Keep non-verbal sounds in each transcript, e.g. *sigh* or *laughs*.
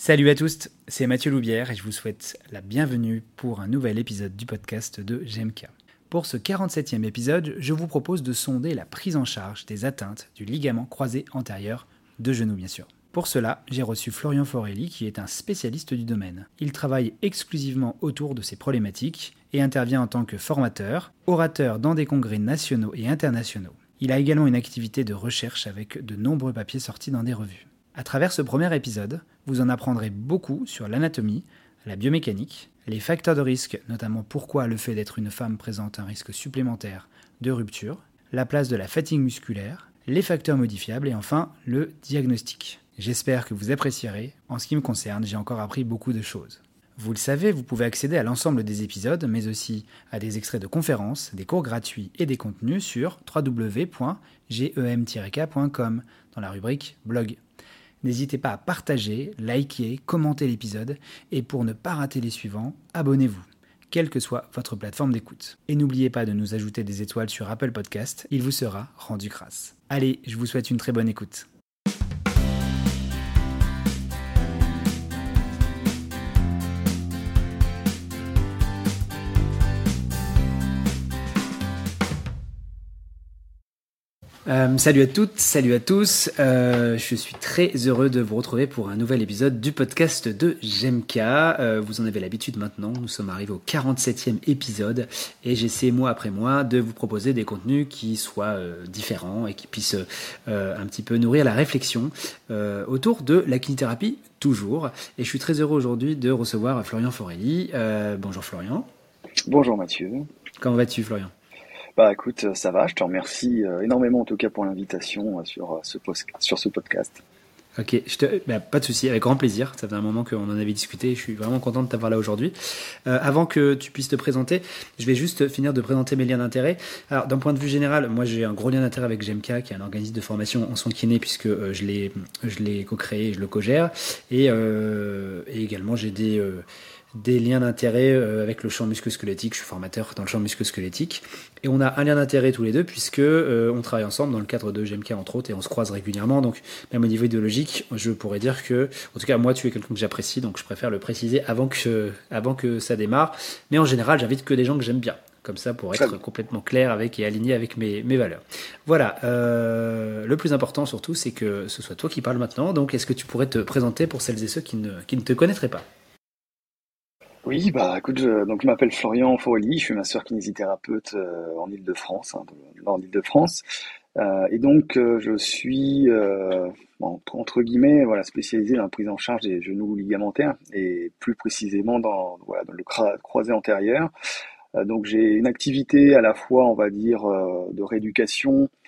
Salut à tous, c'est Mathieu Loubière et je vous souhaite la bienvenue pour un nouvel épisode du podcast de GMK. Pour ce 47e épisode, je vous propose de sonder la prise en charge des atteintes du ligament croisé antérieur de genou bien sûr. Pour cela, j'ai reçu Florian Forelli qui est un spécialiste du domaine. Il travaille exclusivement autour de ces problématiques et intervient en tant que formateur, orateur dans des congrès nationaux et internationaux. Il a également une activité de recherche avec de nombreux papiers sortis dans des revues. À travers ce premier épisode, vous en apprendrez beaucoup sur l'anatomie, la biomécanique, les facteurs de risque, notamment pourquoi le fait d'être une femme présente un risque supplémentaire de rupture, la place de la fatigue musculaire, les facteurs modifiables et enfin le diagnostic. J'espère que vous apprécierez. En ce qui me concerne, j'ai encore appris beaucoup de choses. Vous le savez, vous pouvez accéder à l'ensemble des épisodes, mais aussi à des extraits de conférences, des cours gratuits et des contenus sur www.gem-k.com dans la rubrique blog. N'hésitez pas à partager, liker, commenter l'épisode et pour ne pas rater les suivants, abonnez-vous, quelle que soit votre plateforme d'écoute. Et n'oubliez pas de nous ajouter des étoiles sur Apple Podcast, il vous sera rendu grâce. Allez, je vous souhaite une très bonne écoute. Euh, salut à toutes, salut à tous. Euh, je suis très heureux de vous retrouver pour un nouvel épisode du podcast de GMK. Euh, vous en avez l'habitude maintenant, nous sommes arrivés au 47e épisode et j'essaie mois après mois de vous proposer des contenus qui soient différents et qui puissent un petit peu nourrir la réflexion autour de la kinithérapie toujours. Et je suis très heureux aujourd'hui de recevoir Florian Forelli. bonjour Florian. Bonjour Mathieu. Comment vas-tu Florian? Bah écoute, euh, ça va, je te remercie euh, énormément en tout cas pour l'invitation euh, sur, ce sur ce podcast. Ok, bah, pas de souci, avec grand plaisir. Ça fait un moment qu'on en avait discuté. Je suis vraiment content de t'avoir là aujourd'hui. avant que tu puisses te présenter, je vais juste finir de présenter mes liens d'intérêt. Alors, d'un point de vue général, moi j'ai un gros lien d'intérêt avec GMK, qui est un organisme de formation en soins kinés, puisque je l'ai, co-créé, je le co-gère, et également j'ai des des liens d'intérêt euh, avec le champ musculo-squelettique. Je suis formateur dans le champ musculo-squelettique. Et on a un lien d'intérêt tous les deux, puisque euh, on travaille ensemble dans le cadre de GMK, entre autres, et on se croise régulièrement. Donc, même au niveau idéologique, je pourrais dire que, en tout cas, moi, tu es quelqu'un que j'apprécie, donc je préfère le préciser avant que, avant que ça démarre. Mais en général, j'invite que des gens que j'aime bien comme ça pour être complètement clair avec et aligné avec mes, mes valeurs. Voilà, euh, le plus important surtout, c'est que ce soit toi qui parles maintenant. Donc, est-ce que tu pourrais te présenter pour celles et ceux qui ne, qui ne te connaîtraient pas? Oui, bah écoute, je, donc je m'appelle Florian Forelli, je suis masseur kinésithérapeute euh, en Ile-de-France, hein, nord d'Ile-de-France. Euh, et donc euh, je suis entre, guillemets voilà spécialisé dans la prise en charge des genoux ligamentaires et plus précisément dans voilà dans le croisé antérieur. donc j'ai une activité à la fois on va dire de rééducation euh,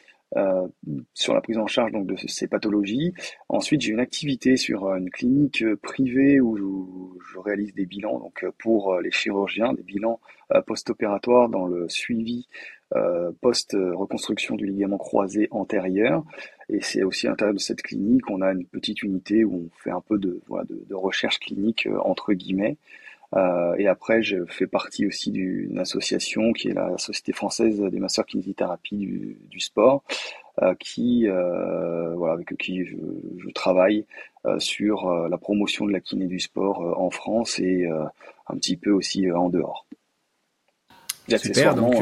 sur la prise en charge donc de ces pathologies. Ensuite, j'ai une activité sur euh, une clinique euh, privée où je, réalise des bilans donc pour les chirurgiens, des bilans post-opératoires dans le suivi post-reconstruction du ligament croisé antérieur. Et c'est aussi à l'intérieur de cette clinique, on a une petite unité où on fait un peu de, voilà, de recherche clinique entre guillemets. Euh, et après, je fais partie aussi d'une association qui est la Société française des masseurs kinésithérapie du, du sport, euh, qui, euh, voilà, avec qui je, je travaille euh, sur euh, la promotion de la kiné du sport en France et un petit peu aussi en dehors. Et accessoirement,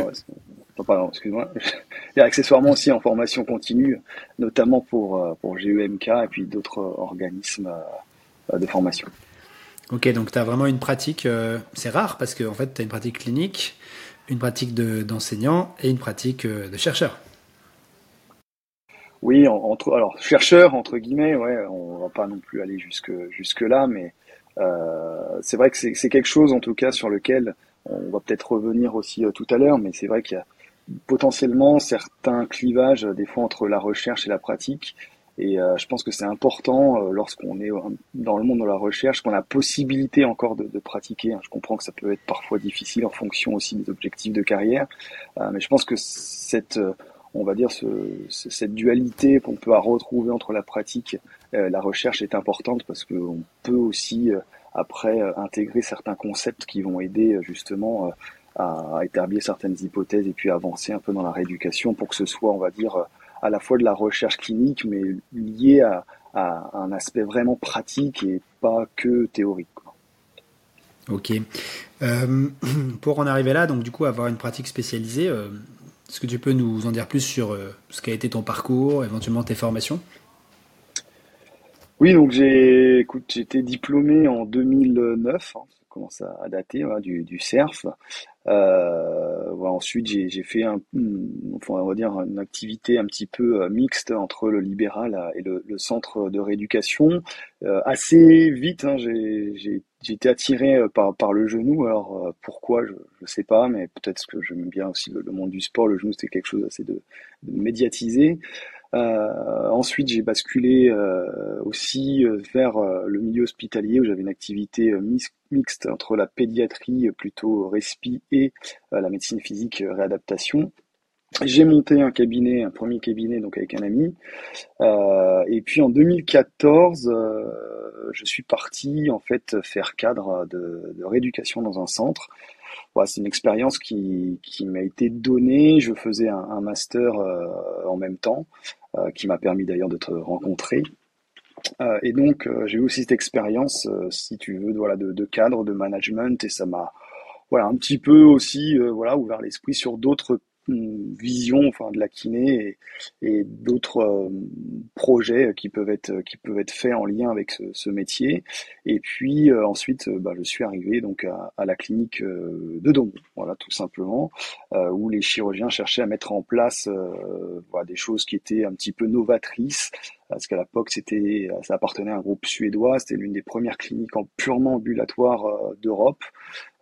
pardon, excuse-moi. *laughs* et accessoirement aussi en formation continue, notamment pour, pour GEMK et puis d'autres organismes de formation. Ok, donc tu as vraiment une pratique, euh, c'est rare parce qu'en en fait tu as une pratique clinique, une pratique d'enseignant et une pratique euh, de chercheur. Oui, entre, alors chercheur entre guillemets, ouais, on va pas non plus aller jusque jusque là, mais euh, c'est vrai que c'est quelque chose en tout cas sur lequel on va peut-être revenir aussi tout à l'heure, mais c'est vrai qu'il y a potentiellement certains clivages des fois entre la recherche et la pratique et euh, je pense que c'est important euh, lorsqu'on est euh, dans le monde de la recherche, qu'on a possibilité encore de, de pratiquer. Hein. Je comprends que ça peut être parfois difficile en fonction aussi des objectifs de carrière, mais je pense que cette, on va dire, ce, cette dualité qu'on peut retrouver entre la pratique et la recherche est importante parce qu'on peut aussi après intégrer certains concepts qui vont aider justement à établir certaines hypothèses et puis avancer un peu dans la rééducation pour que ce soit, on va dire, à la fois de la recherche clinique, mais liée à, à un aspect vraiment pratique et pas que théorique. Ok. Euh, *clears throat* pour en arriver là, donc du coup, avoir une pratique spécialisée, euh, est-ce que tu peux nous en dire plus sur euh, ce qu'a été ton parcours, éventuellement tes formations? Oui, donc j'ai, écoute, j'ai été diplômé en 2009, hein, ça à, dater, du, du CERF. Euh, ensuite, j'ai fait enfin, on va dire une activité un petit peu euh, mixte entre le libéral et le, centre de rééducation. Euh, assez vite, hein, j'ai été attiré par, le genou. Alors pourquoi, je ne sais pas, mais peut-être que j'aime bien aussi le, monde du sport. Le genou, c'était quelque chose assez de médiatisé. Euh, ensuite, j'ai basculé euh, aussi euh, vers le milieu hospitalier où j'avais une activité mixte entre la pédiatrie plutôt respi et la médecine physique réadaptation. J'ai monté un cabinet, un premier cabinet donc avec un ami. Et puis en 2014, euh, je suis parti en fait faire cadre de, rééducation dans un centre c'est une expérience qui, m'a été donnée. Je faisais un, master en même temps, qui m'a permis d'ailleurs de te rencontrer. Euh, et donc, j'ai eu aussi cette expérience, si tu veux, voilà, de, de, cadre, de management, et ça m'a voilà, un petit peu aussi voilà, ouvert l'esprit sur d'autres vision enfin de la kiné et, d'autres euh, projets qui peuvent être qui peuvent être faits en lien avec ce, métier. Et puis euh, ensuite euh, bah, je suis arrivé donc à, la clinique de Dom voilà tout simplement où les chirurgiens cherchaient à mettre en place voilà, des choses qui étaient un petit peu novatrices parce qu'à l'époque c'était ça appartenait à un groupe suédois c'était l'une des premières cliniques en purement ambulatoire d'Europe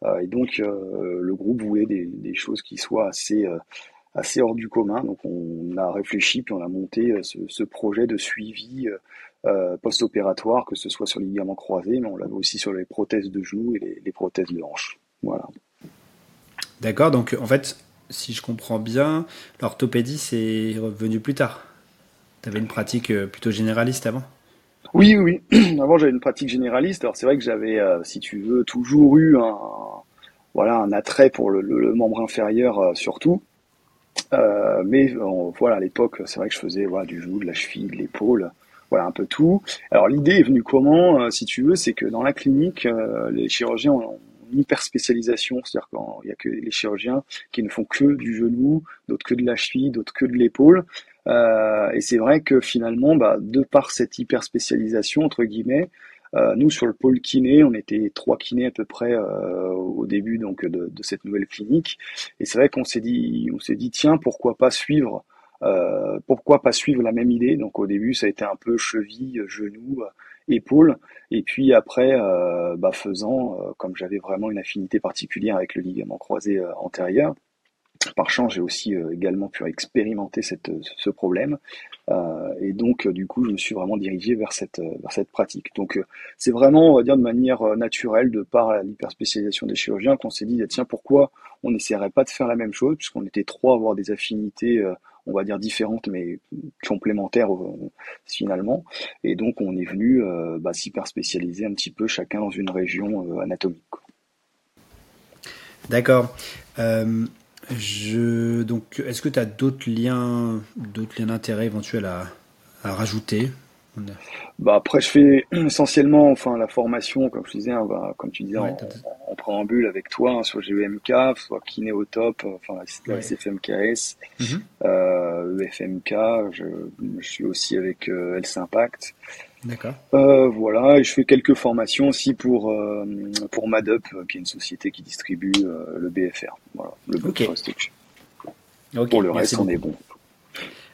euh, et donc, euh, le groupe voulait des, choses qui soient assez euh, assez hors du commun. Donc on a réfléchi puis on a monté ce, projet de suivi euh, post-opératoire, que ce soit sur les ligaments croisés, mais on l'avait aussi sur les prothèses de genoux et les, les prothèses de hanche. Voilà. D'accord, donc en fait, si je comprends bien, l'orthopédie c'est revenu plus tard. Tu avais une pratique plutôt généraliste avant? Oui, oui. *clears throat* Avant, j'avais une pratique généraliste. Alors, c'est vrai que j'avais, euh, si tu veux, toujours eu un, voilà, un attrait pour le, membre inférieur euh, surtout. Euh, mais voilà, à l'époque, c'est vrai que je faisais voilà, du genou, de la cheville, de l'épaule, voilà un peu tout. Alors l'idée est venue comment, si tu veux, c'est que dans la clinique, les chirurgiens ont une hyper spécialisation, c'est-à-dire qu'il y a que les chirurgiens qui ne font que du genou, d'autres que de la cheville, d'autres que de l'épaule. Euh, et c'est vrai que finalement, bah, de par cette hyper spécialisation entre guillemets, euh, nous sur le pôle kiné, on était trois kinés à peu près euh, au début donc de, de, cette nouvelle clinique. Et c'est vrai qu'on s'est dit, on s'est dit tiens pourquoi pas suivre, euh, pourquoi pas suivre la même idée. Donc au début ça a été un peu cheville, genou, épaule. Et puis après, euh, bah, faisant, comme j'avais vraiment une affinité particulière avec le ligament croisé antérieur, par chance, j'ai aussi euh, également pu expérimenter cette, ce problème. Euh, et donc, euh, du coup, je me suis vraiment dirigé vers cette, pratique. Donc, c'est vraiment, on va dire, de manière naturelle, de par l'hyperspécialisation des chirurgiens, qu'on s'est dit, tiens, pourquoi on n'essaierait pas de faire la même chose, puisqu'on était trois à avoir des affinités, on va dire, différentes, mais complémentaires finalement. Et donc, on est venu bah, s'hyperspécialiser un petit peu chacun dans une région anatomique. D'accord. Je, donc, est-ce que tu as d'autres liens, d'autres liens d'intérêt éventuels à, à rajouter? Bah après, je fais *clears throat* essentiellement, enfin, la formation, comme je disais, hein, bah, comme tu disais, en, préambule avec toi hein, sur GEMK, soit kiné au top, enfin la SFMKS, mhm. euh, EFMK, je, je, suis aussi avec euh, Health Impact. D'accord. Euh, voilà, et je fais quelques formations aussi pour euh, pour Madup, qui est une société qui distribue euh, le BFR. Voilà, le okay. Pour le reste, on est bon.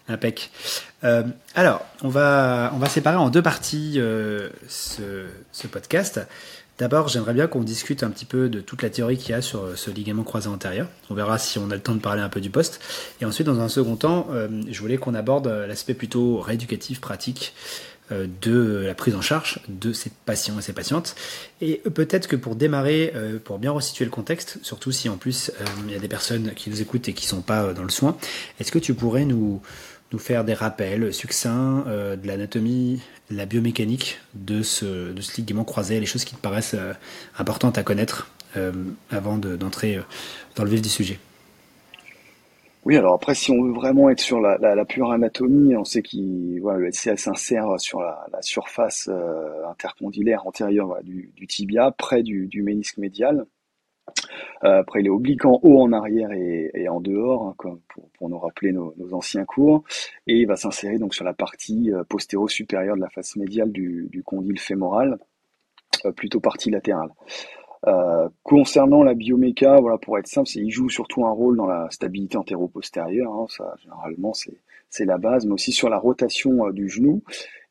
Impec. Euh, alors, on va, on va séparer en deux parties euh, ce, ce, podcast. D'abord, j'aimerais bien qu'on discute un petit peu de toute la théorie qu'il y a sur ce ligament croisé antérieur. On verra si on a le temps de parler un peu du poste. Et ensuite, dans un second temps, euh, je voulais qu'on aborde l'aspect plutôt rééducatif, pratique euh, de la prise en charge de ces patients et ces patientes. Et peut-être que pour démarrer, euh, pour bien resituer le contexte, surtout si en plus il y a des personnes qui nous écoutent et qui ne sont pas dans le soin, est-ce que tu pourrais nous nous faire des rappels succincts euh, de l'anatomie, de la biomécanique de ce, ligament croisé, les choses qui te paraissent euh, importantes à connaître euh, avant d'entrer dans le vif du sujet. Oui, alors après, si on veut vraiment être sur la, pure anatomie, on sait qu'il voilà, le LCA s'insère sur la, surface intercondylaire antérieure du, tibia, près du ménisque médial. Euh, après, il est oblique en haut, en arrière et, en dehors, hein, comme pour, nous rappeler nos, anciens cours. Et il va s'insérer donc sur la partie euh, postéro-supérieure de la face médiale du, condyle fémoral, euh, plutôt partie latérale. Concernant la bioméca, voilà, pour être simple, il joue surtout un rôle dans la stabilité antéro-postérieure. Hein, ça, généralement, c'est la base, mais aussi sur la rotation euh, du genou.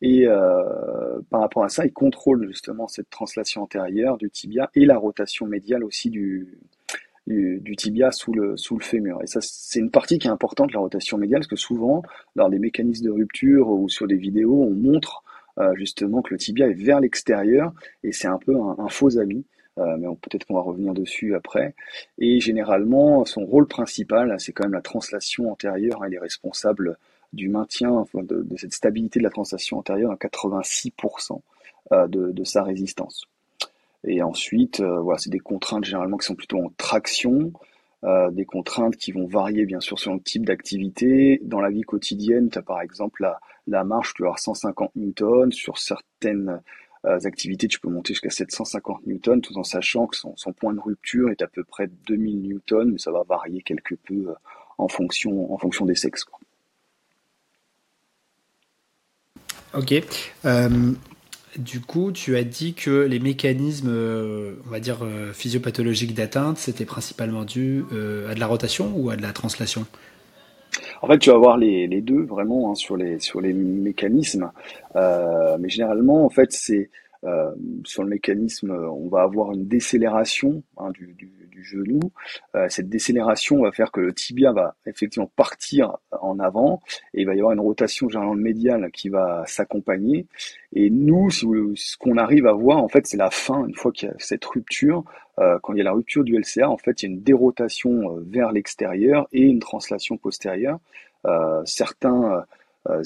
Et euh, par rapport à ça, il contrôle justement cette translation antérieure du tibia et la rotation médiale aussi du, du, tibia sous le, sous le fémur. Et ça, c'est une partie qui est importante, la rotation médiale, parce que souvent, lors des mécanismes de rupture ou sur des vidéos, on montre euh, justement que le tibia est vers l'extérieur et c'est un peu un, faux ami. Mais peut-être qu'on va revenir dessus après. Et généralement, son rôle principal, c'est quand même la translation antérieure. Elle est responsable du maintien de, cette stabilité de la translation antérieure à 86% euh, de, sa résistance. Et ensuite, euh, voilà, c'est des contraintes généralement qui sont plutôt en traction, euh, des contraintes qui vont varier bien sûr selon le type d'activité. Dans la vie quotidienne, tu par exemple la, marche, tu vas avoir 150 newtons. Sur certaines euh, activités, tu peux monter jusqu'à 750 newtons, tout en sachant que son, point de rupture est à peu près 2000 newtons, mais ça va varier quelque peu en fonction, en fonction des sexes. Ok. Euh, du coup, tu as dit que les mécanismes, euh, on va dire, euh, physiopathologiques d'atteinte, c'était principalement dû à de la rotation ou à de la translation? En fait, tu vas voir les, deux vraiment hein, sur les sur les mécanismes, mais généralement, en fait, c'est euh, sur le mécanisme, on va avoir une décélération hein, du, du, du, genou. Euh, cette décélération va faire que le tibia va effectivement partir en avant et il va y avoir une rotation généralement médiale qui va s'accompagner. Et nous, ce qu'on arrive à voir, en fait, c'est la fin, une fois qu'il y a cette rupture, euh, quand il y a la rupture du LCA, en fait, il y a une dérotation euh, vers l'extérieur et une translation postérieure. Euh, certains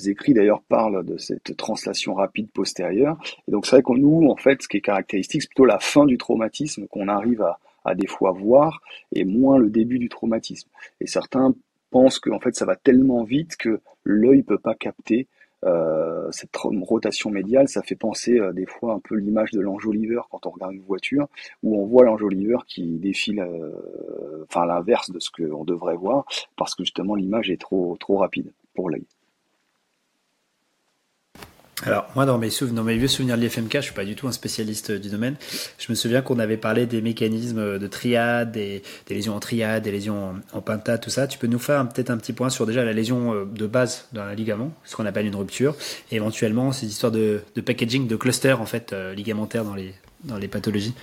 écrits d'ailleurs parlent de cette translation rapide postérieure. Et donc c'est vrai qu'on nous, en fait, ce qui est caractéristique, c'est plutôt la fin du traumatisme qu'on arrive à, à des fois voir et moins le début du traumatisme. Et certains pensent que fait ça va tellement vite que l'œil peut pas capter euh, cette rotation médiale, ça fait penser euh, des fois un peu l'image de l'enjoliveur quand on regarde une voiture, où on voit l'enjoliveur qui défile, euh, l'inverse de ce qu'on devrait voir, parce que justement l'image est trop trop rapide pour l'œil. Alors, moi, dans mes, dans mes vieux souvenirs de l'IFMK, je suis pas du tout un spécialiste du domaine. Je me souviens qu'on avait parlé des mécanismes de triade, des, lésions en triade, des lésions en, en penta, tout ça. Tu peux nous faire peut-être un petit point sur déjà la lésion euh, de base dans un ligament, ce qu'on appelle une rupture, et éventuellement ces histoires de, packaging, de cluster, en fait, euh, ligamentaire dans les, dans les pathologies.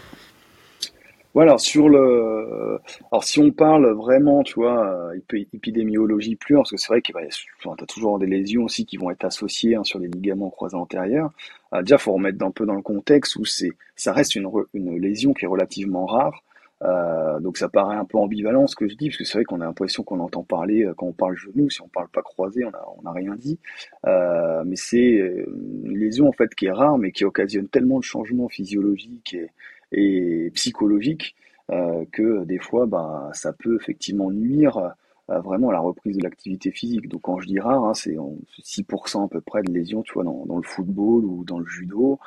Voilà, sur le, alors si on parle vraiment, tu vois, épidémiologie pure, parce que c'est vrai va y avoir, t'as toujours des lésions aussi qui vont être associées hein, sur les ligaments croisés antérieurs. Euh, déjà, faut remettre un peu dans le contexte où c'est, ça reste une, une lésion qui est relativement rare. Euh, donc ça paraît un peu ambivalent ce que je dis, parce que c'est vrai qu'on a l'impression qu'on entend parler euh, quand on parle genou, si on parle pas croisé, on a, on a rien dit. Euh, mais c'est une lésion en fait qui est rare, mais qui occasionne tellement de changements physiologiques et, et psychologique euh, que des fois bah, ça peut effectivement nuire euh, vraiment à la reprise de l'activité physique. Donc quand je dis rare, hein, c'est 6% à peu près de lésions, tu vois, dans, le football ou dans le judo,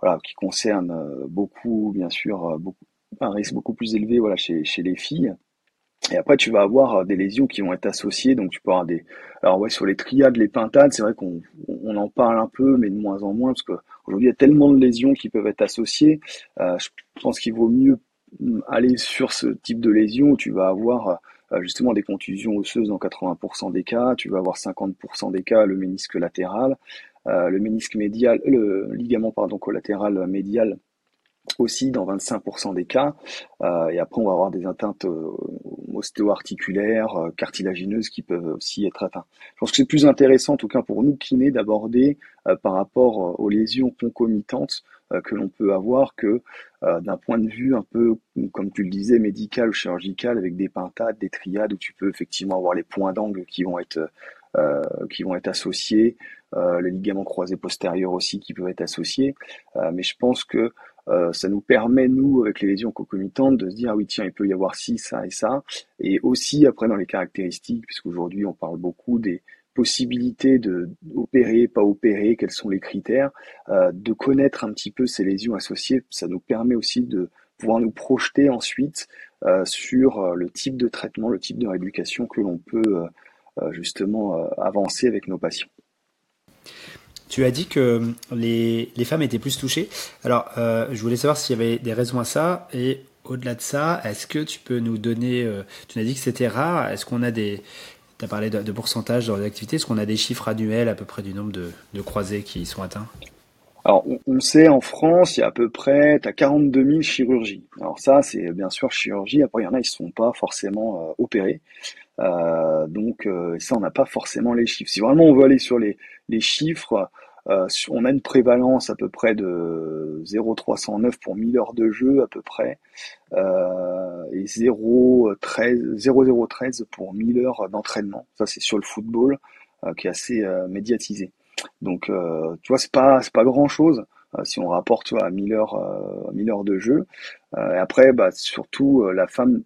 voilà, qui concerne euh, beaucoup, bien sûr, beaucoup, un risque beaucoup plus élevé voilà, chez, chez les filles. Et après, tu vas avoir des lésions qui vont être associées. Donc, tu peux avoir des. Alors, ouais, sur les triades, les pintades, c'est vrai qu'on on en parle un peu, mais de moins en moins, parce qu'aujourd'hui, il y a tellement de lésions qui peuvent être associées. Euh, je pense qu'il vaut mieux aller sur ce type de lésion où tu vas avoir euh, justement des contusions osseuses dans 80% des cas. Tu vas avoir 50% des cas le ménisque latéral, euh, le ménisque médial, le ligament pardon collatéral médial aussi dans 25% des cas. Euh, et après, on va avoir des atteintes euh, ostéo-articulaires, euh, cartilagineuses qui peuvent aussi être atteintes. Je pense que c'est plus intéressant, en tout cas pour nous kinés, d'aborder par rapport aux lésions concomitantes que l'on peut avoir que d'un point de vue un peu, comme tu le disais, médical ou chirurgical, avec des pintades, des triades, où tu peux effectivement avoir les points d'angle qui vont être qui vont être associés, les ligaments croisés postérieurs aussi qui peuvent être associés. mais je pense que euh, ça nous permet, nous, avec les lésions concomitantes, de se dire, ah oui, tiens, il peut y avoir ci, ça et ça. Et aussi, après, dans les caractéristiques, puisqu'aujourd'hui, on parle beaucoup des possibilités de opérer, pas opérer, quels sont les critères, euh, de connaître un petit peu ces lésions associées, ça nous permet aussi de pouvoir nous projeter ensuite euh, sur le type de traitement, le type de rééducation que l'on peut justement avancer avec nos patients. Tu as dit que les, les femmes étaient plus touchées. Alors, euh, je voulais savoir s'il y avait des raisons à ça. Et au-delà de ça, est-ce que tu peux nous donner. Euh, tu as dit que c'était rare. Est-ce qu'on a des. Tu as parlé de, pourcentage dans les activités. Est-ce qu'on a des chiffres annuels à peu près du nombre de, de croisés qui sont atteints? Alors, on, sait en France, il y a à peu près, tu as 42 000 chirurgies. Alors ça, c'est bien sûr chirurgie. Après, il y en a, ils ne sont pas forcément euh, opérés. Euh, donc euh, ça, on n'a pas forcément les chiffres. Si vraiment on veut aller sur les, chiffres, on a une prévalence à peu près de 0,309 pour 1000 heures de jeu à peu près et 0,013 pour 1000 heures d'entraînement. Ça c'est sur le football qui est assez médiatisé. Donc tu vois c'est pas c'est pas grand chose si on rapporte à 1000 heures 1000 heures de jeu. et après bah surtout la femme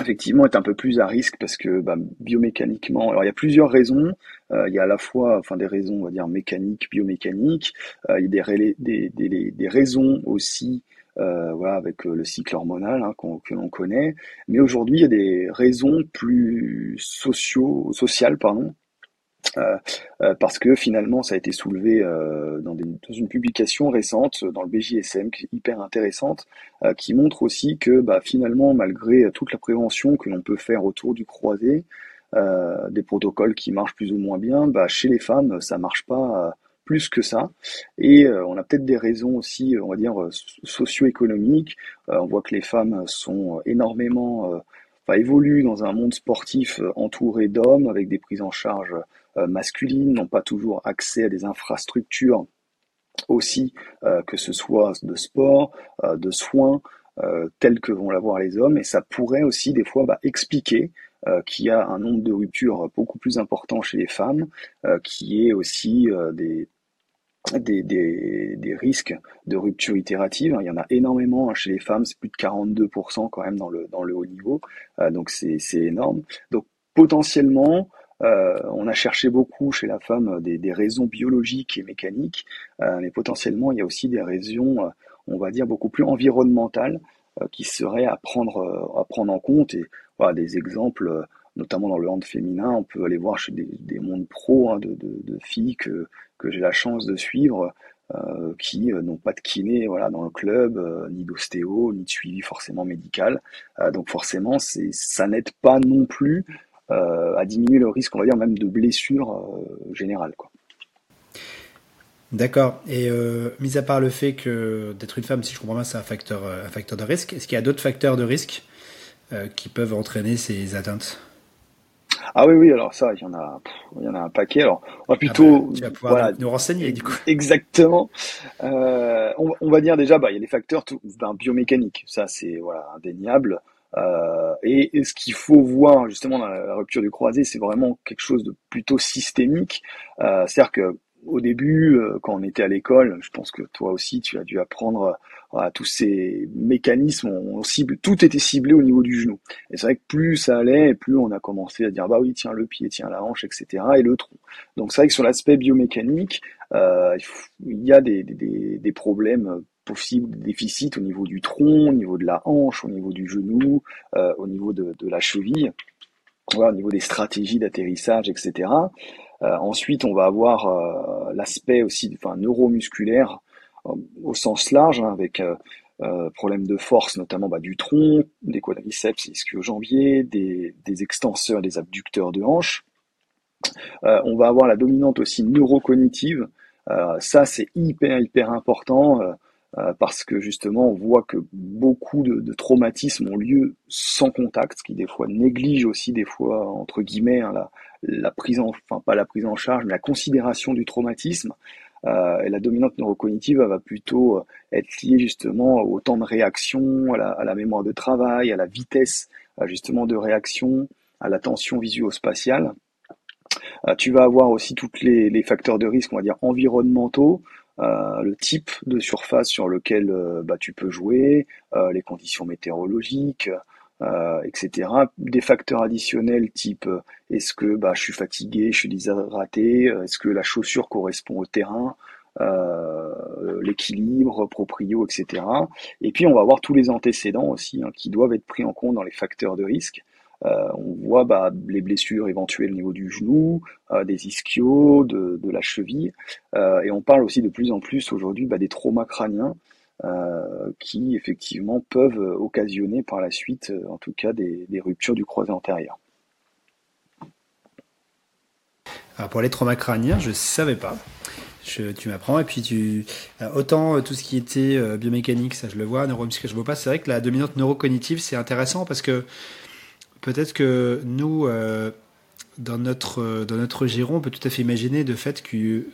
effectivement est un peu plus à risque parce que bah, biomécaniquement, alors il y a plusieurs raisons. Euh, il y a à la fois, enfin des raisons, on va dire mécaniques, biomécaniques. Euh, il y a des, des, des, des raisons aussi, euh, voilà, avec le cycle hormonal hein, que l'on connaît. Mais aujourd'hui, il y a des raisons plus sociaux, sociales, pardon, euh, euh, parce que finalement ça a été soulevé euh, dans, des, une publication récente dans le BJSM qui est hyper intéressante, qui montre aussi que bah, finalement malgré toute la prévention que l'on peut faire autour du croisé, des protocoles qui marchent plus ou moins bien, bah, chez les femmes ça marche pas plus que ça. Et on a peut-être des raisons aussi, on va dire, socio-économiques. on voit que les femmes sont énormément, évoluent dans un monde sportif entouré d'hommes avec des prises en charge masculines n'ont pas toujours accès à des infrastructures aussi, euh, que ce soit de sport, euh, de soins, tels que vont l'avoir les hommes, et ça pourrait aussi des fois bah, expliquer qu'il y a un nombre de ruptures beaucoup plus important chez les femmes, qui est aussi des, risques de rupture itérative. Il y en a énormément hein, chez les femmes, c'est plus de 42% quand même dans le haut niveau, donc c'est énorme. Donc potentiellement, euh, on a cherché beaucoup chez la femme des, raisons biologiques et mécaniques, euh, mais potentiellement il y a aussi des raisons, euh, on va dire, beaucoup plus environnementales qui seraient à prendre, en compte. Et voilà, des exemples, notamment dans le hand féminin, on peut aller voir chez des, mondes pros hein, de, filles que, j'ai la chance de suivre. qui n'ont pas de kiné voilà dans le club, ni d'ostéo, ni de suivi forcément médical. donc forcément, ça n'aide pas non plus euh, à diminuer le risque, on va dire, même de blessure euh, générale. Quoi. D'accord. Et euh, mis à part le fait que d'être une femme, si je comprends bien, c'est un facteur, un facteur de risque, est-ce qu'il y a d'autres facteurs de risque qui peuvent entraîner ces atteintes? Ah oui, oui, alors ça, il y en a, il y en a un paquet. Alors, on va plutôt, ah bah, tu vas pouvoir voilà, nous renseigner du coup. *laughs* Exactement. Euh, on, on, va dire déjà, bah, il y a les facteurs ben, biomécaniques. Ça, c'est voilà indéniable. Euh, et, ce qu'il faut voir justement dans la, rupture du croisé, c'est vraiment quelque chose de plutôt systémique. Euh, C'est-à-dire que au début, euh, quand on était à l'école, je pense que toi aussi, tu as dû apprendre à tous ces mécanismes. On, cible, tout était ciblé au niveau du genou. Et c'est vrai que plus ça allait, plus on a commencé à dire bah oui, tiens le pied, tiens la hanche, etc. Et le tronc. Donc c'est vrai que sur l'aspect biomécanique, euh, il y a des, des, des problèmes possible déficit au niveau du tronc, au niveau de la hanche, au niveau du genou, euh, au niveau de, la cheville, au niveau des stratégies d'atterrissage, etc. Euh, ensuite, on va avoir euh, l'aspect aussi enfin, neuromusculaire au sens large, hein, avec problème de force, notamment bah, du tronc, des quadriceps, ischio-jambiers, des, des extenseurs, des abducteurs de hanche. on va avoir la dominante aussi neurocognitive. ça, c'est hyper, hyper important. Euh, parce que justement on voit que beaucoup de, traumatismes ont lieu sans contact, ce qui des fois néglige aussi des fois entre guillemets hein, la, la, prise en, enfin pas la prise en charge, mais la considération du traumatisme. Euh, et la dominante neurocognitive va plutôt euh, être liée justement au temps de réaction, à la, à la mémoire de travail, à la vitesse justement de réaction, à l'attention visuo-spatiale. tu vas avoir aussi tous les, les, facteurs de risque, on va dire environnementaux, le type de surface sur lequel bah, tu peux jouer, les conditions météorologiques, etc. Des facteurs additionnels type est-ce que bah, je suis fatigué, je suis déshydraté, est-ce que la chaussure correspond au terrain, euh, l'équilibre, proprio, etc. Et puis on va voir tous les antécédents aussi hein, qui doivent être pris en compte dans les facteurs de risque. Euh, on voit bah, les blessures éventuelles au niveau du genou, euh, des ischios, de, la cheville, euh, et on parle aussi de plus en plus aujourd'hui bah, des traumas crâniens qui effectivement peuvent occasionner par la suite, en tout cas, des, ruptures du croisé antérieur. Alors pour les traumas crâniens, je ne savais pas tu m'apprends. Et puis, tu, autant tout ce qui était biomécanique, ça je le vois, neuromusculaire, je vois pas. C'est vrai que la dominante neurocognitive, c'est intéressant parce que peut-être que nous, dans, notre, dans notre giron, on peut tout à fait imaginer de fait qu'une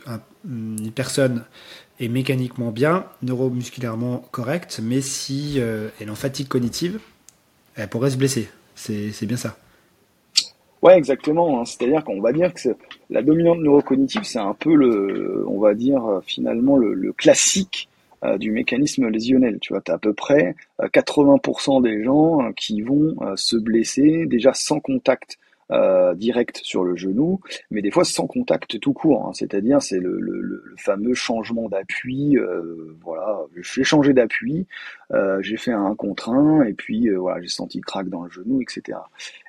personne est mécaniquement bien, neuromusculairement correcte, mais si elle est en fatigue cognitive, elle pourrait se blesser. C'est bien ça. Ouais, exactement. Hein. C'est-à-dire qu'on va dire que la dominante neurocognitive, c'est un peu le, on va dire euh, finalement le, classique euh, du mécanisme lésionnel. Tu vois, tu as à peu près 80% euh, des gens qui vont se blesser déjà sans contact euh, direct sur le genou, mais des fois sans contact tout court. Hein. C'est-à-dire c'est le, le, le, fameux changement d'appui. Euh, voilà, j'ai changé d'appui, euh, j'ai fait un contre un et puis euh, voilà, j'ai senti craque dans le genou, etc.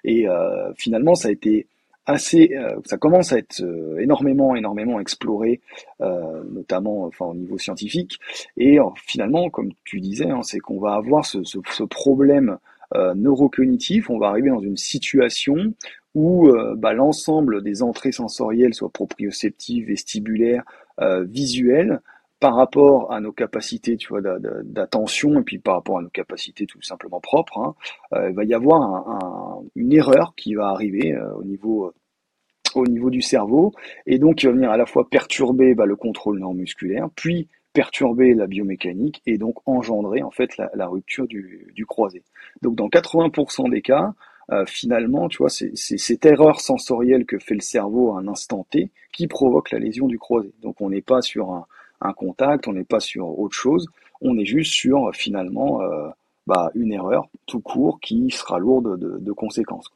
Et euh, finalement, ça a été assez, ça commence à être énormément, énormément exploré, notamment enfin au niveau scientifique. Et finalement, comme tu disais, hein, c'est qu'on va avoir ce, problème euh, neurocognitif, on va arriver dans une situation où euh, bah, l'ensemble des entrées sensorielles, soit proprioceptives, vestibulaires, euh, visuelles, par rapport à nos capacités, tu vois, d'attention et puis par rapport à nos capacités tout simplement propres, hein, euh, il va y avoir un, une erreur qui va arriver euh, au niveau au niveau du cerveau et donc il va venir à la fois perturber bah, le contrôle neuromusculaire, puis perturber la biomécanique et donc engendrer en fait la, rupture du, croisé. Donc dans 80% des cas, euh, finalement, tu vois, c'est cette erreur sensorielle que fait le cerveau à un instant T qui provoque la lésion du croisé. Donc on n'est pas sur un, contact, on n'est pas sur autre chose, on est juste sur finalement euh, bah, une erreur tout court qui sera lourde de, de conséquences.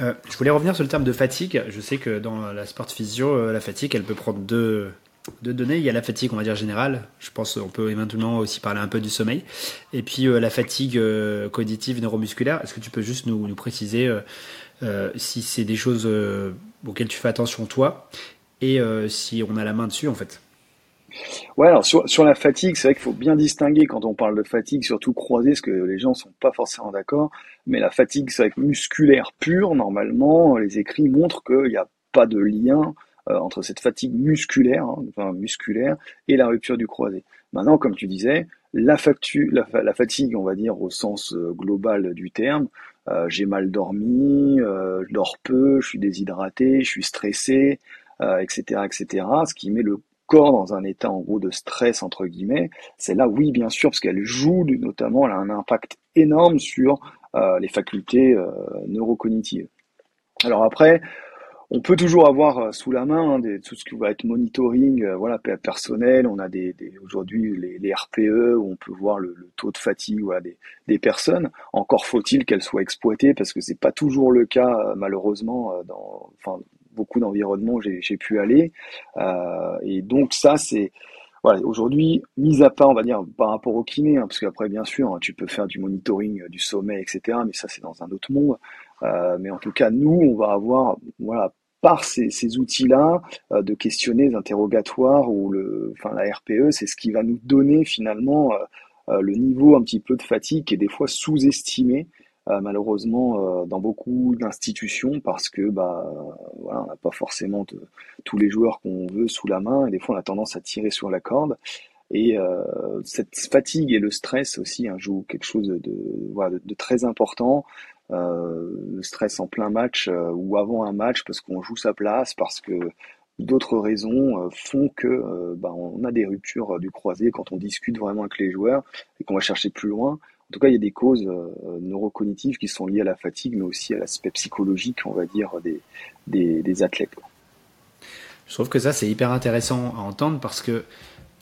Euh, je voulais revenir sur le terme de fatigue. Je sais que dans la sport physio, euh, la fatigue, elle peut prendre deux, de données. Il y a la fatigue, on va dire générale. Je pense qu'on peut éventuellement aussi parler un peu du sommeil. Et puis euh, la fatigue euh, cognitive neuromusculaire. Est-ce que tu peux juste nous, préciser si c'est des choses auxquelles tu fais attention toi et si on a la main dessus en fait? Ouais, alors sur, la fatigue, c'est vrai qu'il faut bien distinguer quand on parle de fatigue, surtout croisée, parce que les gens sont pas forcément d'accord. Mais la fatigue, c'est vrai que musculaire pure, normalement, les écrits montrent qu'il n'y a pas de lien euh, entre cette fatigue musculaire, hein, enfin musculaire, et la rupture du croisé. Maintenant, comme tu disais, la, fatigue, on va dire au sens euh, global du terme, euh, j'ai mal dormi, je dors peu, je suis déshydraté, je suis stressé, etc., etc. Ce qui met le corps dans un état en gros de stress entre guillemets, c'est là oui bien sûr parce qu'elle joue notamment, elle a un impact énorme sur les facultés neurocognitives. Alors après, on peut toujours avoir euh, sous la main hein, tout ce qui va être monitoring euh, voilà personnel on a des, aujourd'hui les, RPE où on peut voir le, taux de fatigue voilà, des, des personnes encore faut-il qu'elles soient exploitées parce que c'est pas toujours le cas euh, malheureusement dans enfin beaucoup d'environnements où j'ai pu aller euh, et donc ça c'est aujourd'hui, mis à part, on va dire, par rapport au kiné, hein, parce qu'après, bien sûr, hein, tu peux faire du monitoring du sommet, etc., mais ça, c'est dans un autre monde. Euh, mais en tout cas, nous, on va avoir, voilà, par ces, outils-là, euh, de questionner interrogatoires ou le, enfin la RPE, c'est ce qui va nous donner finalement euh, euh, le niveau un petit peu de fatigue qui est des fois sous-estimé malheureusement dans beaucoup d'institutions parce que bah on n'a pas forcément tous les joueurs qu'on veut sous la main et des fois on a tendance à tirer sur la corde et euh, cette fatigue et le stress aussi hein, jouent quelque chose de, voilà, de, très important euh, le stress en plein match euh, ou avant un match parce qu'on joue sa place, parce que d'autres raisons euh, font que bah, on a des ruptures du croisé quand on discute vraiment avec les joueurs et qu'on va chercher plus loin. En tout cas, il y a des causes neurocognitives qui sont liées à la fatigue, mais aussi à l'aspect psychologique, on va dire, des, des, des athlètes. Je trouve que ça, c'est hyper intéressant à entendre parce que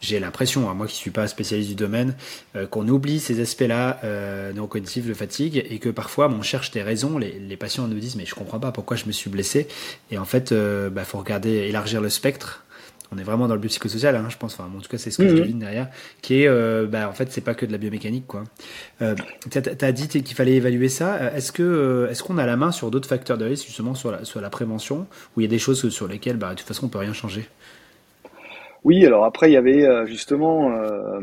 j'ai l'impression, hein, moi qui suis pas spécialiste du domaine, euh, qu'on oublie ces aspects-là euh, non cognitifs de fatigue et que parfois on cherche des raisons. Les, patients nous disent mais je comprends pas pourquoi je me suis blessé. Et en fait, il euh, bah, faut regarder, élargir le spectre. On est vraiment dans le biopsychosocial, hein, je pense. Enfin, en tout cas, c'est ce que je mhm. devine derrière, qui est, euh, bah, en fait, c'est pas que de la biomécanique, quoi. Euh, tu as, dit qu'il fallait évaluer ça. Est-ce que, est-ce qu'on a la main sur d'autres facteurs de risque, justement, sur la, sur la prévention, ou il y a des choses sur lesquelles, bah, de toute façon, on peut rien changer? Oui, alors après il y avait euh, justement euh,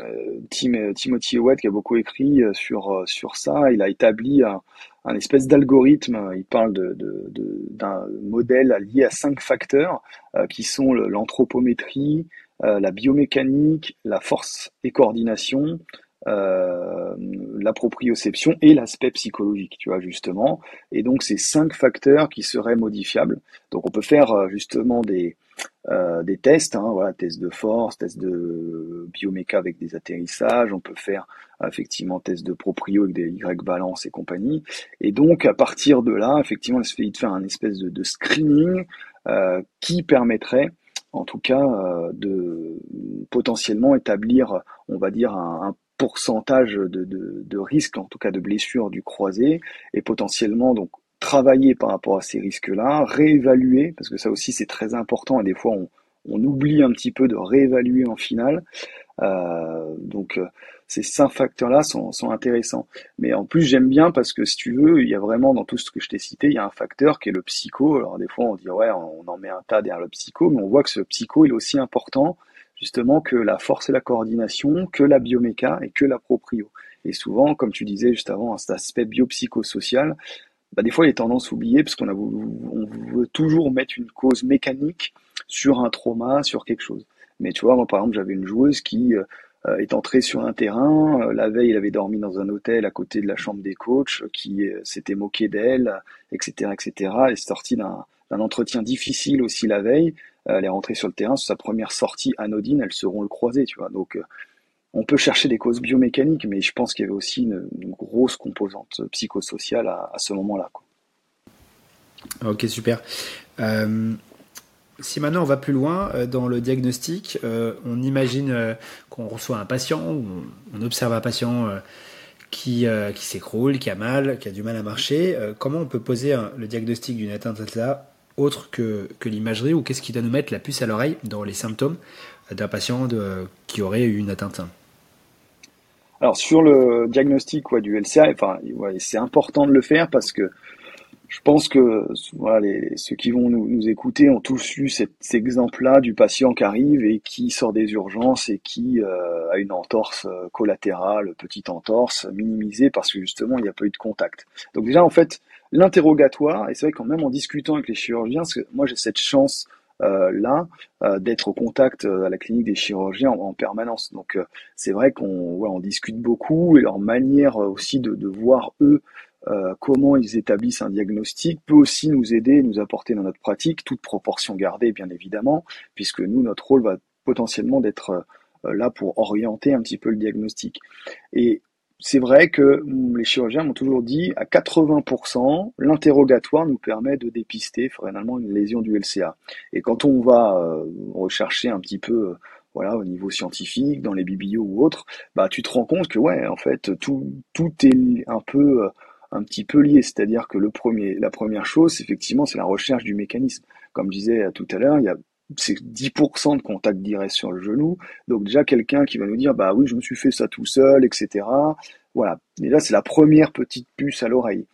euh, Tim, Timothy Howard qui a beaucoup écrit sur sur ça. Il a établi un, un espèce d'algorithme. Il parle de, de, d'un modèle lié à cinq facteurs qui sont l'anthropométrie, la biomécanique, la force et coordination, euh, la proprioception et l'aspect psychologique, tu vois, justement. Et donc, c'est cinq facteurs qui seraient modifiables. Donc, on peut faire euh, justement des, euh, des tests, hein, voilà, tests de force, tests de bioméca avec des atterrissages, on peut faire effectivement tests de proprio avec des Y balance et compagnie. Et donc, à partir de là, effectivement, il se fait de faire un espèce de, screening euh, qui permettrait en tout cas de potentiellement établir, on va dire, un, pourcentage de, risque, en tout cas de blessure du croisé, et potentiellement donc travailler par rapport à ces risques-là, réévaluer, parce que ça aussi c'est très important, et des fois on, on, oublie un petit peu de réévaluer en finale. Euh, donc euh, ces cinq facteurs-là sont, sont, intéressants. Mais en plus j'aime bien parce que si tu veux, il y a vraiment dans tout ce que je t'ai cité, il y a un facteur qui est le psycho. Alors des fois on dit ouais on en met un tas derrière le psycho, mais on voit que ce psycho il est aussi important justement que la force et la coordination, que la bioméca et que la proprio. Et souvent, comme tu disais juste avant, cet aspect biopsychosocial, bah des fois il est tendance à oublier parce qu'on on veut toujours mettre une cause mécanique sur un trauma, sur quelque chose. Mais tu vois, moi par exemple, j'avais une joueuse qui euh, est entrée sur un terrain, euh, la veille, elle avait dormi dans un hôtel à côté de la chambre des coachs, qui euh, s'était moqué d'elle, etc., etc. Elle est sortie d'un entretien difficile aussi la veille. Euh, elle est rentrée sur le terrain, sur sa première sortie anodine, elles seront le croisé, tu vois. Donc, euh, on peut chercher des causes biomécaniques, mais je pense qu'il y avait aussi une, grosse composante psychosociale à, ce moment-là. Ok, super. Euh, si maintenant on va plus loin dans le diagnostic, on imagine qu'on reçoit un patient, on, observe un patient qui, qui s'écroule, qui a mal, qui a du mal à marcher. comment on peut poser le diagnostic d'une atteinte là autre que, que l'imagerie ou qu'est-ce qui doit nous mettre la puce à l'oreille dans les symptômes d'un patient qui aurait eu une atteinte? Alors sur le diagnostic du LCA, enfin, c'est important de le faire parce que je pense que voilà, les, ceux qui vont nous, nous, écouter ont tous eu cet, exemple-là du patient qui arrive et qui sort des urgences et qui euh, a une entorse euh, collatérale, petite entorse, minimisée parce que justement il n'y a pas eu de contact. Donc déjà en fait, l'interrogatoire, et c'est vrai qu'en même en discutant avec les chirurgiens, parce que moi j'ai cette chance euh, là euh, d'être au contact euh, à la clinique des chirurgiens en, permanence. Donc c'est vrai qu'on ouais, on discute beaucoup et leur manière aussi de, de voir eux comment ils établissent un diagnostic peut aussi nous aider, nous apporter dans notre pratique, toute proportion gardée bien évidemment, puisque nous notre rôle va potentiellement d'être là pour orienter un petit peu le diagnostic. Et c'est vrai que les chirurgiens m'ont toujours dit à 80%, l'interrogatoire nous permet de dépister finalement une lésion du LCA. Et quand on va euh, rechercher un petit peu euh, voilà, au niveau scientifique, dans les biblios ou autres, bah tu te rends compte que ouais, en fait, tout, tout est un peu euh, un petit peu lié. C'est-à-dire que le premier, la première chose, effectivement, c'est la recherche du mécanisme. Comme je disais tout à l'heure, il y a c'est 10% de contact direct sur le genou. Donc déjà quelqu'un qui va nous dire bah oui je me suis fait ça tout seul, etc. Voilà. Et là c'est la première petite puce à l'oreille.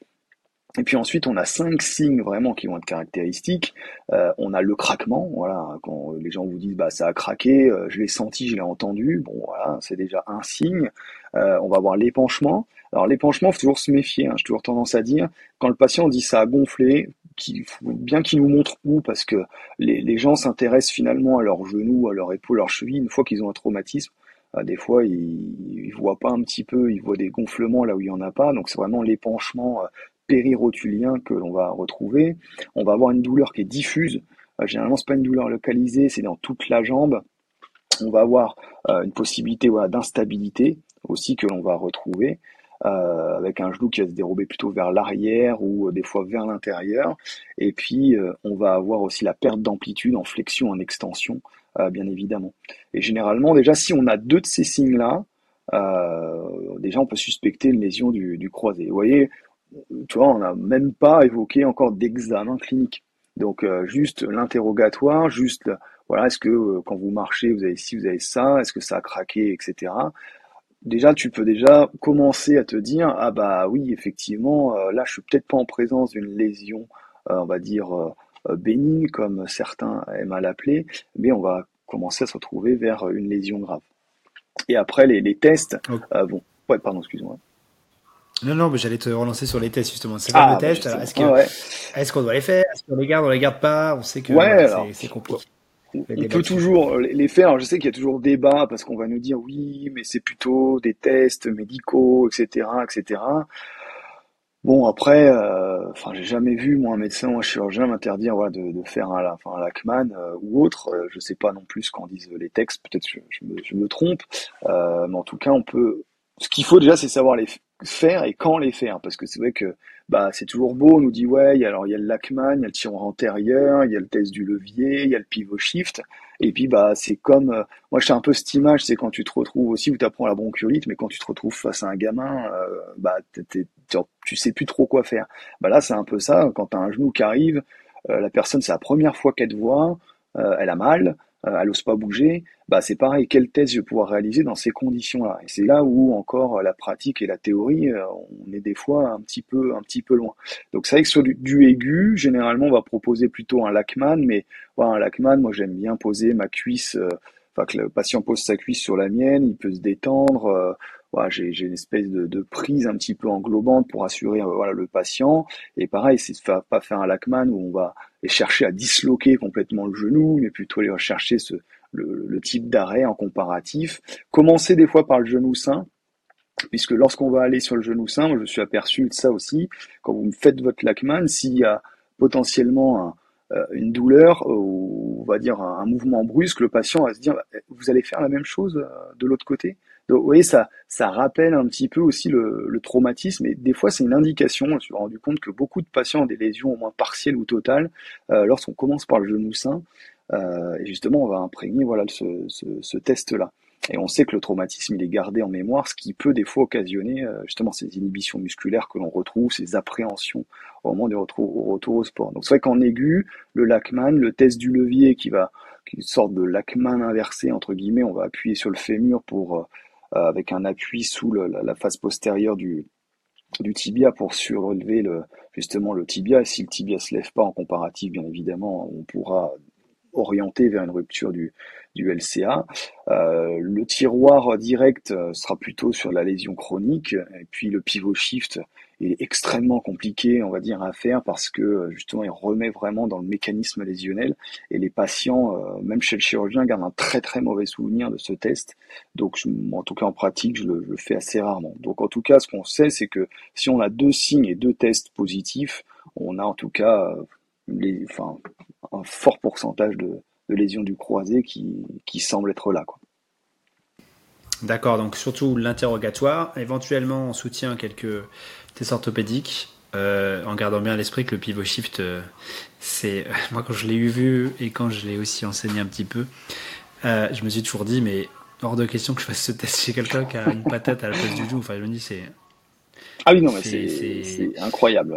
Et puis ensuite, on a cinq signes vraiment qui vont être caractéristiques. Euh, on a le craquement, voilà, quand les gens vous disent bah ça a craqué, euh, je l'ai senti, je l'ai entendu, bon voilà, c'est déjà un signe. Euh, on va avoir l'épanchement. Alors l'épanchement, faut toujours se méfier. Hein, J'ai toujours tendance à dire quand le patient dit ça a gonflé, qu'il faut bien qu'il nous montre où, parce que les, gens s'intéressent finalement à leurs genoux, à leurs épaules, leurs chevilles, une fois qu'ils ont un traumatisme. Euh, des fois, ils, ils voient pas un petit peu, ils voient des gonflements là où il y en a pas. Donc c'est vraiment l'épanchement euh, périrotulien que l'on va retrouver. On va avoir une douleur qui est diffuse. Euh, généralement, c'est pas une douleur localisée, c'est dans toute la jambe. On va avoir une possibilité voilà, d'instabilité aussi que l'on va retrouver. Euh, avec un genou qui va se dérober plutôt vers l'arrière ou euh, des fois vers l'intérieur. Et puis, euh, on va avoir aussi la perte d'amplitude en flexion, en extension, bien évidemment. Et généralement, déjà, si on a deux de ces signes-là, déjà, on peut suspecter une lésion du, du croisé. Vous voyez, tu vois, on n'a même pas évoqué encore d'examen clinique. Donc, juste l'interrogatoire, juste voilà, est-ce que quand vous marchez, vous avez ci, vous avez ça, est-ce que ça a craqué, etc déjà tu peux déjà commencer à te dire ah bah oui effectivement euh, là je suis peut-être pas en présence d'une lésion euh, on va dire euh, bénigne comme certains aiment à l'appeler mais on va commencer à se retrouver vers une lésion grave et après les, les tests bon ouais pardon excuse-moi. Non, non, mais j'allais te relancer sur les tests justement. C'est ah, le test. Est-ce qu'on doit les faire? Est-ce qu'on les garde On les garde pas? On sait que c'est compliqué on peut toujours les faire. Je sais qu'il y a toujours débat parce qu'on va nous dire oui, mais c'est plutôt des tests médicaux, etc., etc. Bon après, euh, enfin j'ai jamais vu moi un médecin ou un chirurgien m'interdire voilà, de, de, faire un, enfin, un Lachman euh, ou autre. Euh, je sais pas non plus ce qu'en disent les textes. Peut-être que je, me, je, me, trompe, mais en tout cas on peut. Ce qu'il faut déjà c'est savoir les faire et quand les faire parce que c'est vrai que bah c'est toujours beau on nous dit ouais alors il y a le Lachman il y a le tiroir antérieur il y a le test du levier il y a le pivot shift et puis bah c'est comme euh, moi j'ai un peu cette image c'est quand tu te retrouves aussi où tu apprends la bronchiolite mais quand tu te retrouves face à un gamin euh, bah tu sais plus trop quoi faire. Bah là c'est un peu ça quand tu un genou qui arrive euh, la personne c'est la première fois qu'elle te voit elle a mal euh, elle n'ose pas bouger, bah c'est pareil, quel test je vais pouvoir réaliser dans ces conditions-là? Et c'est là où encore euh, la pratique et la théorie, euh, on est des fois un petit peu, un petit peu loin. Donc c'est vrai que sur du, aigu, généralement on va proposer plutôt un Lachman, mais voilà, un Lachman, moi j'aime bien poser ma cuisse, enfin que le patient pose sa cuisse sur la mienne, il peut se détendre. Voilà, j'ai une espèce de, de, prise un petit peu englobante pour assurer voilà le patient. Et pareil, c'est pas faire un Lachman où on va chercher à disloquer complètement le genou, mais plutôt aller rechercher ce, le, le type d'arrêt en comparatif. Commencer des fois par le genou sain, puisque lorsqu'on va aller sur le genou sain, moi je suis aperçu de ça aussi, quand vous faites votre Lachman, s'il y a potentiellement euh, une douleur ou on va dire un, mouvement brusque, le patient va se dire vous allez faire la même chose euh, de l'autre côté? Donc, vous voyez, ça, ça rappelle un petit peu aussi le, le traumatisme et des fois c'est une indication. Je me suis rendu compte que beaucoup de patients ont des lésions au moins partielles ou totales euh, lorsqu'on commence par le genou sain. Euh, et justement, on va imprégner voilà ce, ce, ce test-là. Et on sait que le traumatisme, il est gardé en mémoire, ce qui peut des fois occasionner euh, justement ces inhibitions musculaires que l'on retrouve, ces appréhensions au moment du retour au, retour au sport. Donc c'est vrai qu'en aigu, le Lachman, le test du levier qui va, qui est une sorte de Lachman inversé entre guillemets, on va appuyer sur le fémur pour euh, avec un appui sous la, face postérieure du, du tibia pour surélever le, justement le tibia. Et si le tibia se lève pas en comparatif, bien évidemment, on pourra orienter vers une rupture du, du LCA. Euh, le tiroir direct euh, sera plutôt sur la lésion chronique, et puis le pivot shift est extrêmement compliqué, on va dire, à faire parce que euh, justement il remet vraiment dans le mécanisme lésionnel et les patients, même chez le chirurgien, gardent un très très mauvais souvenir de ce test. Donc en tout cas en pratique, je le, je le fais assez rarement. Donc en tout cas, ce qu'on sait, c'est que si on a deux signes et deux tests positifs, on a en tout cas les, enfin, un fort pourcentage de, de lésions du croisé qui, qui semble être là. Quoi. D'accord, donc surtout l'interrogatoire, éventuellement en soutien quelques tests orthopédiques, euh, en gardant bien à l'esprit que le pivot shift, euh, c'est *laughs* moi quand je l'ai eu vu et quand je l'ai aussi enseigné un petit peu, euh, je me suis toujours dit mais hors de question que je fasse ce test chez quelqu'un qui a une patate à la place du genou. Enfin, je me dis c'est ah oui non mais c'est incroyable.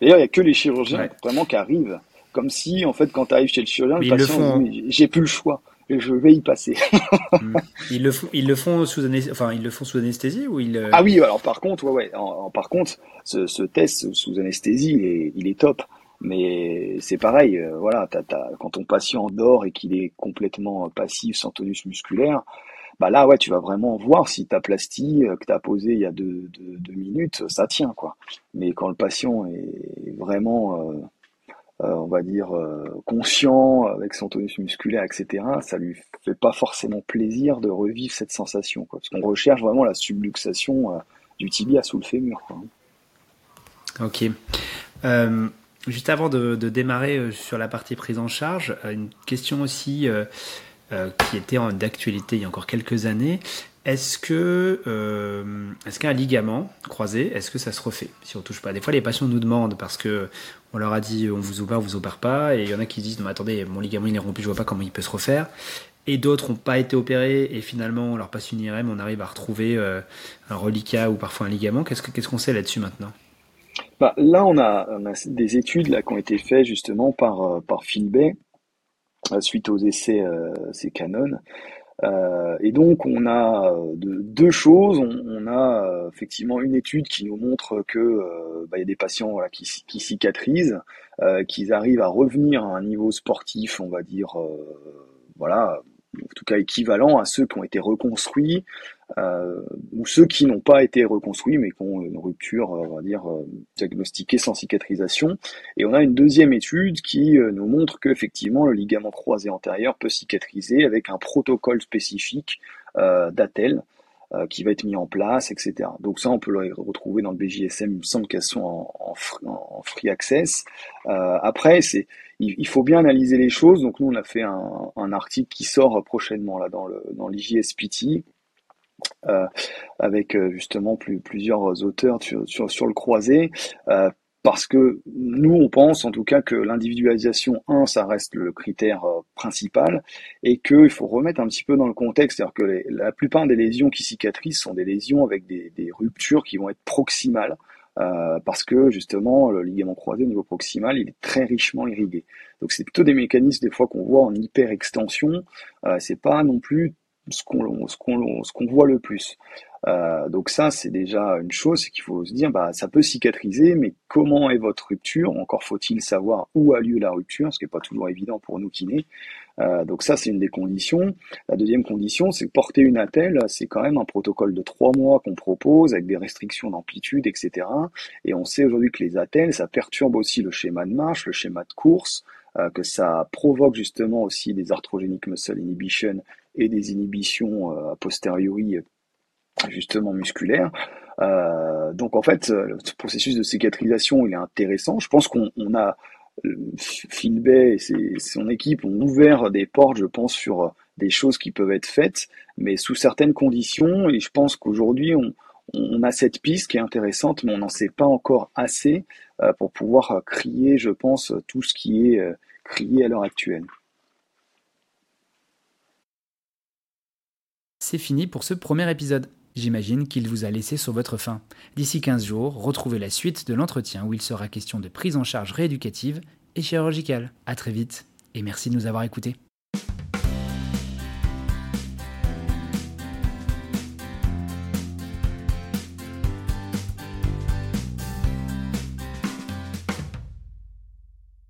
D'ailleurs, il n'y a que les chirurgiens vraiment qui arrivent comme si, en fait, quand tu arrives chez le chirurgien, le patient hein. j'ai plus le choix. Je vais y passer. Hmm. *laughs* ils le font, ils le font sous anesthésie, enfin ils le font sous anesthésie ou ils. Ah oui, alors par contre, ouais, ouais. En, par contre, ce, ce, test sous anesthésie, il est, il est top. Mais c'est pareil, euh, voilà, quand ton patient dort et qu'il est complètement passif, sans tonus musculaire, bah là, ouais, tu vas vraiment voir si ta plastie euh, que tu as posée il y a deux, deux, minutes, ça tient, quoi. Mais quand le patient est vraiment euh, euh, on va dire, euh, conscient avec son tonus musculaire, etc., ça lui fait pas forcément plaisir de revivre cette sensation. Quoi, parce qu'on recherche vraiment la subluxation euh, du tibia sous le fémur. Ok. juste avant de, démarrer sur la partie prise en charge, une question aussi qui était d'actualité il y a encore quelques années. Est-ce que euh, est-ce qu'un ligament croisé, est-ce que ça se refait si on touche pas? Des fois, les patients nous demandent parce que on leur a dit on vous opère, on vous opère pas, et il y en a qui disent non mais attendez, mon ligament il est rompu, je vois pas comment il peut se refaire. Et d'autres n'ont pas été opérés et finalement on leur passe une IRM, on arrive à retrouver euh, un reliquat ou parfois un ligament. Qu'est-ce qu'on sait là-dessus maintenant? Bah, Là, on a, des études qui ont été faites justement par, euh, Phil Bay suite aux essais euh, ces Canon. Euh, et donc on a euh, deux choses. On, a euh, effectivement une étude qui nous montre que bah, il y a des patients qui, qui cicatrisent, qu'ils arrivent à revenir à un niveau sportif, on va dire, voilà, en tout cas équivalent à ceux qui ont été reconstruits euh, ou ceux qui n'ont pas été reconstruits mais qui ont une rupture, on va dire, euh, diagnostiquée sans cicatrisation. Et on a une deuxième étude qui euh, nous montre qu'effectivement le ligament croisé antérieur peut cicatriser avec un protocole spécifique euh, d'ATEL euh, qui va être mis en place, etc. Donc ça, on peut le retrouver dans le BJSM, il me semble qu'elles sont en, en, en, free access. après, c'est il, faut bien analyser les choses. Donc nous, on a fait un, article qui sort prochainement là dans le dans l'IJSPT. Euh, avec euh, justement plusieurs auteurs sur, sur, le croisé, euh, parce que nous, on pense en tout cas que l'individualisation, un, ça reste le critère principal, et qu'il faut remettre un petit peu dans le contexte, c'est-à-dire que la plupart des lésions qui cicatrisent sont des lésions avec des, des ruptures qui vont être proximales, euh, parce que justement le ligament croisé au niveau proximal il est très richement irrigué. Donc c'est plutôt des mécanismes des fois qu'on voit en hyper extension. Euh, c'est pas non plus ce qu'on ce qu'on ce qu'on voit le plus. Euh, donc ça c'est déjà une chose, c'est qu'il faut se dire bah ça peut cicatriser, mais comment est votre rupture? Encore faut-il savoir où a lieu la rupture, ce qui est pas toujours évident pour nous kinés. Euh, donc ça, c'est une des conditions. La deuxième condition, c'est porter une attelle, c'est quand même un protocole de trois mois qu'on propose avec des restrictions d'amplitude, etc. Et on sait aujourd'hui que les attelles, ça perturbe aussi le schéma de marche, le schéma de course, euh, que ça provoque justement aussi des arthrogenic muscle inhibition et des inhibitions euh, a posteriori justement musculaires. Euh, donc en fait, le processus de cicatrisation, il est intéressant. Je pense qu'on a Phil Bay et son équipe ont ouvert des portes, je pense, sur euh, des choses qui peuvent être faites, mais sous certaines conditions. Et je pense qu'aujourd'hui, on, a cette piste qui est intéressante, mais on n'en sait pas encore assez euh, pour pouvoir euh, crier, je pense, tout ce qui est crié à l'heure actuelle. C'est fini pour ce premier épisode. J'imagine qu'il vous a laissé sur votre faim. D'ici 15 jours, retrouvez la suite de l'entretien où il sera question de prise en charge rééducative et chirurgicale. A très vite et merci de nous avoir écoutés.